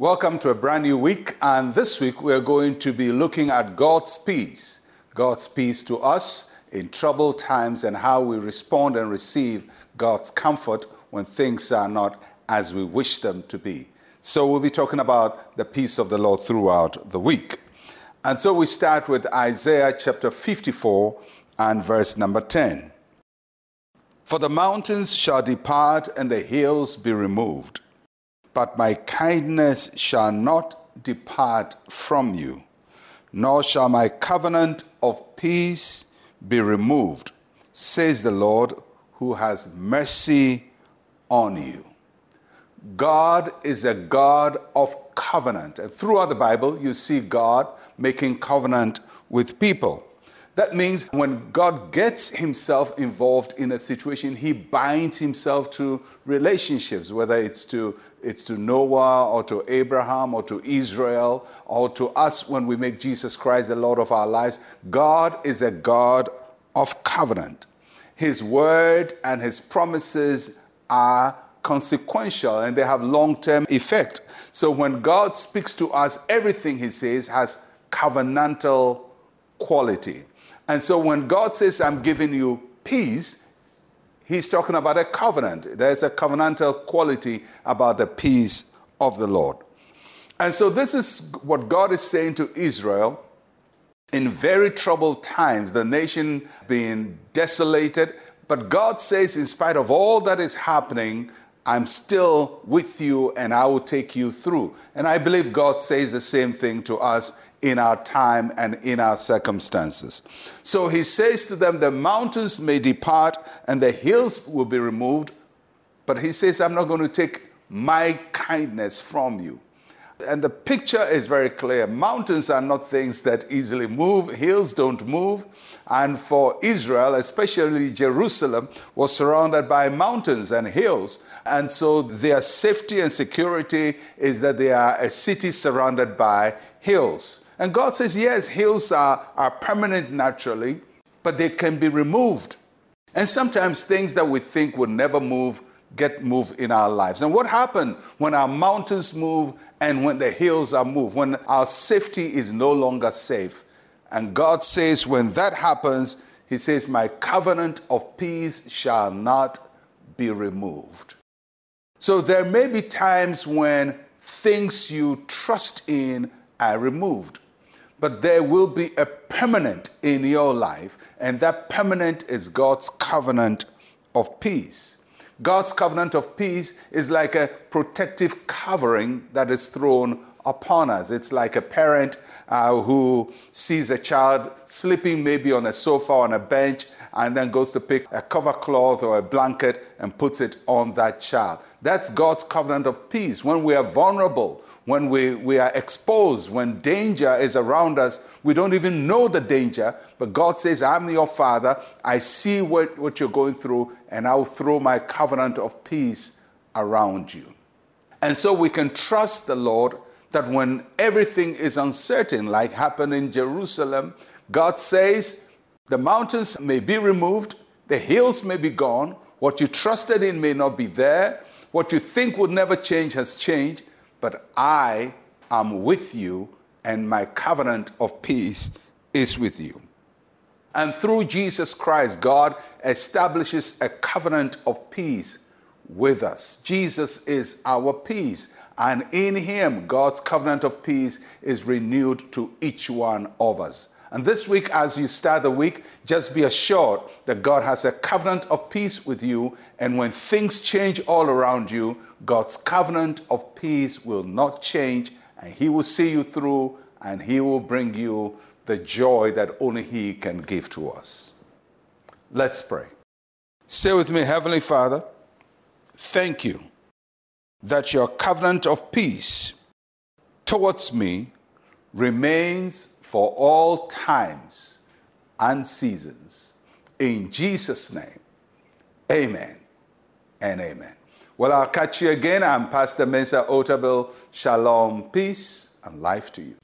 Welcome to a brand new week, and this week we're going to be looking at God's peace. God's peace to us in troubled times and how we respond and receive God's comfort when things are not as we wish them to be. So we'll be talking about the peace of the Lord throughout the week. And so we start with Isaiah chapter 54 and verse number 10. For the mountains shall depart and the hills be removed but my kindness shall not depart from you, nor shall my covenant of peace be removed, says the Lord, who has mercy on you. God is a God of covenant. And throughout the Bible, you see God making covenant with people. That means when God gets himself involved in a situation, he binds himself to relationships, whether it's to, it's to Noah or to Abraham or to Israel or to us when we make Jesus Christ the Lord of our lives. God is a God of covenant. His word and his promises are consequential and they have long term effect. So when God speaks to us, everything he says has covenantal quality. And so when God says, I'm giving you peace, he's talking about a covenant. There's a covenantal quality about the peace of the Lord. And so this is what God is saying to Israel in very troubled times, the nation being desolated. But God says, in spite of all that is happening, I'm still with you and I will take you through. And I believe God says the same thing to us in our time and in our circumstances. So he says to them, The mountains may depart and the hills will be removed, but he says, I'm not going to take my kindness from you. And the picture is very clear. Mountains are not things that easily move, hills don't move. And for Israel, especially Jerusalem, was surrounded by mountains and hills. And so their safety and security is that they are a city surrounded by hills. And God says, yes, hills are, are permanent naturally, but they can be removed. And sometimes things that we think would never move get moved in our lives. And what happened when our mountains move and when the hills are moved, when our safety is no longer safe? And God says, when that happens, He says, My covenant of peace shall not be removed. So there may be times when things you trust in are removed but there will be a permanent in your life, and that permanent is God's covenant of peace. God's covenant of peace is like a protective covering that is thrown upon us. It's like a parent uh, who sees a child sleeping maybe on a sofa on a bench and then goes to pick a cover cloth or a blanket and puts it on that child. That's God's covenant of peace. When we are vulnerable, when we, we are exposed, when danger is around us, we don't even know the danger, but God says, I'm your father. I see what, what you're going through, and I'll throw my covenant of peace around you. And so we can trust the Lord that when everything is uncertain, like happened in Jerusalem, God says, the mountains may be removed, the hills may be gone, what you trusted in may not be there, what you think would never change has changed, but I am with you, and my covenant of peace is with you. And through Jesus Christ, God establishes a covenant of peace with us. Jesus is our peace. And in Him, God's covenant of peace is renewed to each one of us. And this week, as you start the week, just be assured that God has a covenant of peace with you. And when things change all around you, God's covenant of peace will not change, and He will see you through, and He will bring you the joy that only He can give to us. Let's pray. Say with me, Heavenly Father, thank you that your covenant of peace towards me remains for all times and seasons. In Jesus' name, amen and amen. Well, I'll catch you again. I'm Pastor Mensa Otabil. Shalom, peace, and life to you.